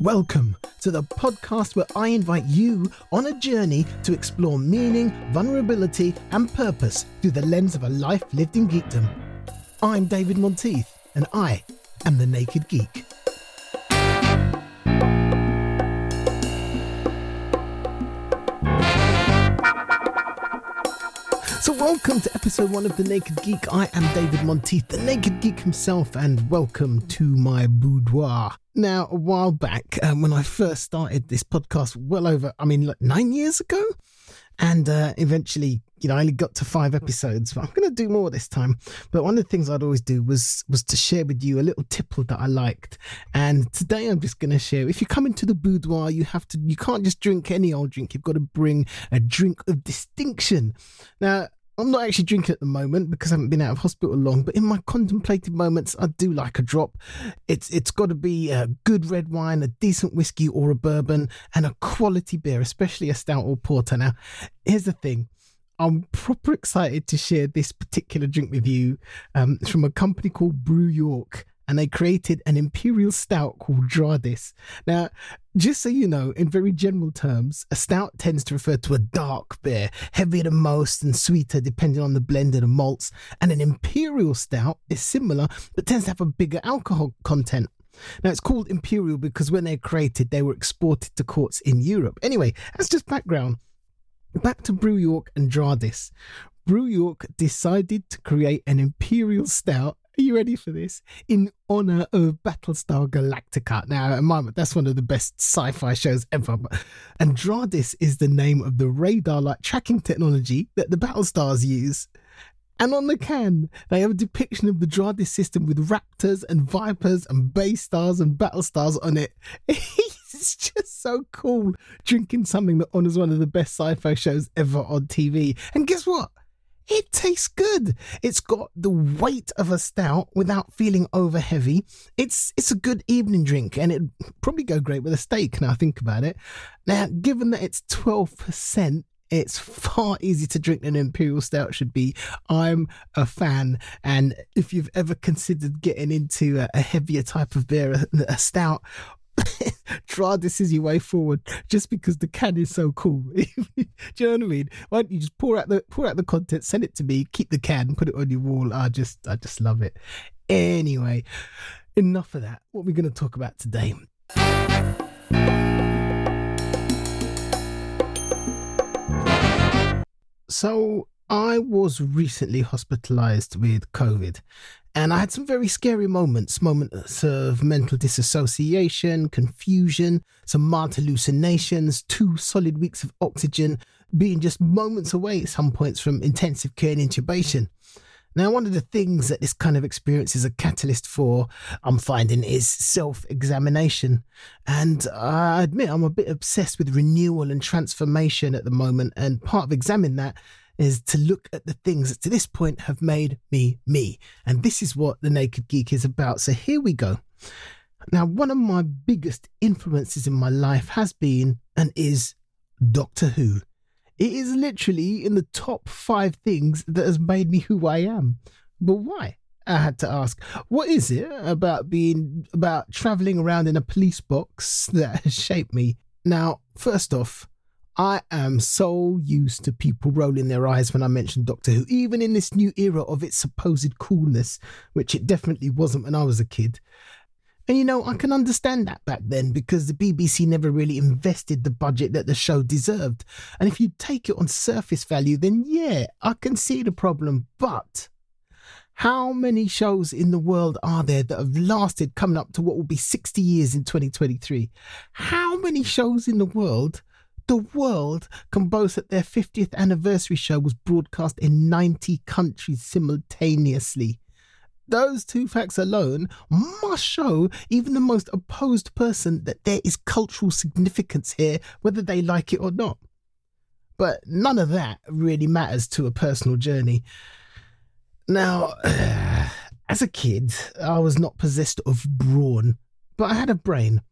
Welcome to the podcast where I invite you on a journey to explore meaning, vulnerability, and purpose through the lens of a life lived in geekdom. I'm David Monteith, and I am the Naked Geek. So, welcome to episode one of The Naked Geek. I am David Monteith, the Naked Geek himself, and welcome to my boudoir. Now, a while back, um, when I first started this podcast, well over, I mean, like nine years ago, and uh, eventually, you know, I only got to five episodes, but I'm going to do more this time. But one of the things I'd always do was was to share with you a little tipple that I liked. And today, I'm just going to share. If you come into the boudoir, you have to, you can't just drink any old drink. You've got to bring a drink of distinction. Now, I'm not actually drinking at the moment because I haven't been out of hospital long, but in my contemplative moments, I do like a drop. It's it's got to be a good red wine, a decent whiskey or a bourbon, and a quality beer, especially a stout or porter. Now, here's the thing. I'm proper excited to share this particular drink with you. Um, it's from a company called Brew York and they created an imperial stout called Dradis. Now, just so you know, in very general terms, a stout tends to refer to a dark beer, heavier than most and sweeter depending on the blend of the malts. And an imperial stout is similar, but tends to have a bigger alcohol content. Now, it's called imperial because when they were created, they were exported to courts in Europe. Anyway, that's just background. Back to Brew York and Dradis. Brew York decided to create an imperial stout are you ready for this? In honor of Battlestar Galactica. Now, at moment, that's one of the best sci fi shows ever. And Dradis is the name of the radar like tracking technology that the Battlestars use. And on the can, they have a depiction of the Dradis system with raptors and vipers and base stars and battle stars on it. it's just so cool drinking something that honors one of the best sci fi shows ever on TV. And guess what? It tastes good. It's got the weight of a stout without feeling over heavy. It's it's a good evening drink and it'd probably go great with a steak now I think about it. Now, given that it's 12%, it's far easier to drink than Imperial Stout should be. I'm a fan, and if you've ever considered getting into a, heavier type of beer, a stout, try this is your way forward just because the can is so cool. Do you know what I mean? Why don't you just pour out the pour out the content, send it to me, keep the can, put it on your wall. I just I just love it. Anyway, enough of that. What we're going to talk about today. So I was recently hospitalized with COVID and I had some very scary moments moments of mental disassociation, confusion, some mild hallucinations, two solid weeks of oxygen, being just moments away at some points from intensive care and intubation. Now, one of the things that this kind of experience is a catalyst for, I'm finding, is self examination. And I admit I'm a bit obsessed with renewal and transformation at the moment. And part of examining that is to look at the things that to this point have made me me. And this is what The Naked Geek is about. So here we go. Now, one of my biggest influences in my life has been and is Doctor Who. It is literally in the top five things that has made me who I am. But why? I had to ask, what is it about being about traveling around in a police box that has shaped me? Now, first off, I am so used to people rolling their eyes when I mention Doctor Who, even in this new era of its supposed coolness, which it definitely wasn't when I was a kid. And you know, I can understand that back then because the BBC never really invested the budget that the show deserved. And if you take it on surface value, then yeah, I can see the problem. But how many shows in the world are there that have lasted coming up to what will be 60 years in 2023? How many shows in the world the world can boast that their 50th anniversary show was broadcast in 90 countries simultaneously. Those two facts alone must show even the most opposed person that there is cultural significance here, whether they like it or not. But none of that really matters to a personal journey. Now, as a kid, I was not possessed of brawn, but I had a brain.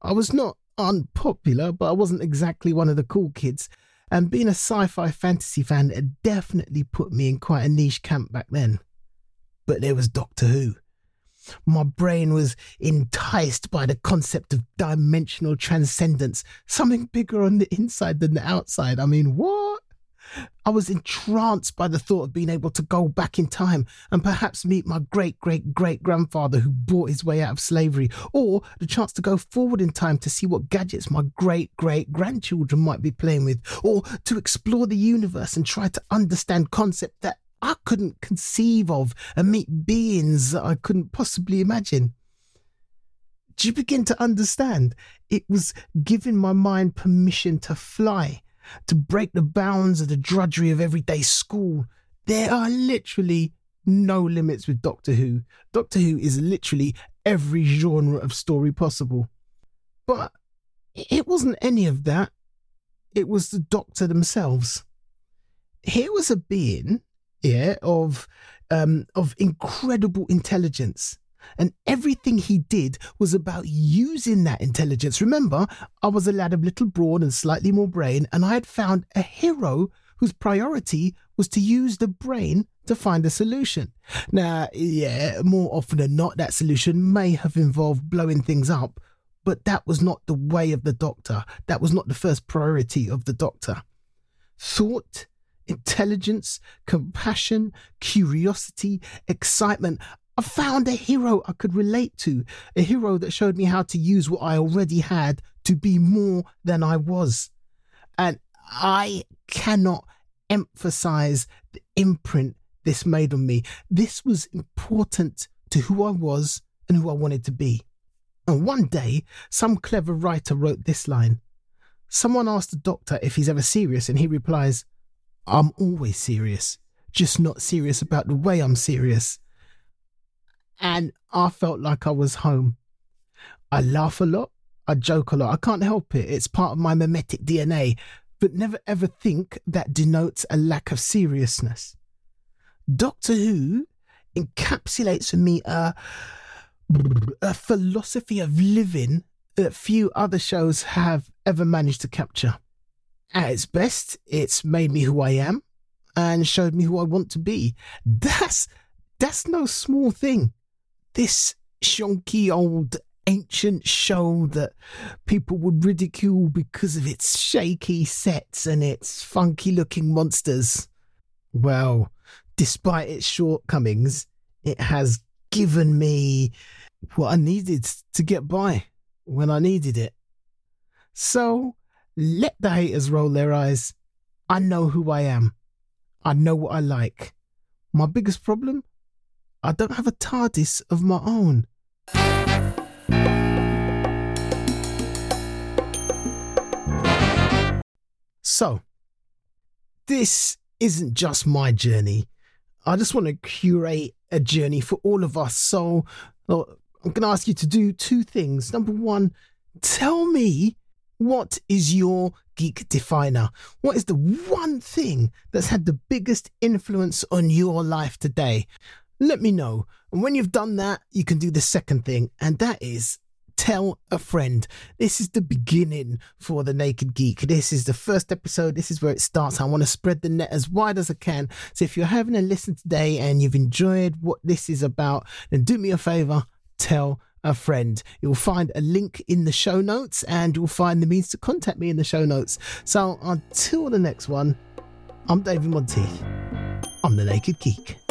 I was not unpopular, but I wasn't exactly one of the cool kids. And being a sci fi fantasy fan had definitely put me in quite a niche camp back then. But there was Doctor Who. My brain was enticed by the concept of dimensional transcendence, something bigger on the inside than the outside. I mean, what? I was entranced by the thought of being able to go back in time and perhaps meet my great great great grandfather who bought his way out of slavery, or the chance to go forward in time to see what gadgets my great great grandchildren might be playing with, or to explore the universe and try to understand concepts that I couldn't conceive of and meet beings that I couldn't possibly imagine. Do you begin to understand? It was giving my mind permission to fly, to break the bounds of the drudgery of everyday school. There are literally no limits with Doctor Who. Doctor Who is literally every genre of story possible. But it wasn't any of that. It was the Doctor themselves. Here was a being yeah, of um, of incredible intelligence. And everything he did was about using that intelligence. Remember, I was a lad of little brawn and slightly more brain, and I had found a hero whose priority was to use the brain to find a solution. Now, yeah, more often than not, that solution may have involved blowing things up, but that was not the way of the doctor. That was not the first priority of the doctor. Thought intelligence, compassion, curiosity, excitement. I found a hero I could relate to, a hero that showed me how to use what I already had to be more than I was. And I cannot emphasize the imprint this made on me. This was important to who I was and who I wanted to be. And one day, some clever writer wrote this line. Someone asked the doctor if he's ever serious, and he replies, I'm always serious, just not serious about the way I'm serious. And I felt like I was home. I laugh a lot, I joke a lot. I can't help it. It's part of my mimetic DNA, but never ever think that denotes a lack of seriousness. Doctor Who encapsulates for me a, a philosophy of living that few other shows have ever managed to capture. At its best, it's made me who I am and showed me who I want to be. That's that's no small thing. This shonky old ancient show that people would ridicule because of its shaky sets and its funky looking monsters. Well, despite its shortcomings, it has given me what I needed to get by when I needed it. So let the haters roll their eyes. I know who I am. I know what I like. My biggest problem? I don't have a TARDIS of my own. So, this isn't just my journey. I just want to curate a journey for all of us. So, uh, I'm going to ask you to do two things. Number one, tell me what is your geek definer? What is the one thing that's had the biggest influence on your life today? Let me know. And when you've done that, you can do the second thing, and that is tell a friend. This is the beginning for the Naked Geek. This is the first episode. This is where it starts. I want to spread the net as wide as I can. So if you're having a listen today and you've enjoyed what this is about, then do me a favor, tell a friend. You'll find a link in the show notes and you'll find the means to contact me in the show notes. So until the next one, I'm David Monteith. I'm the Naked Geek.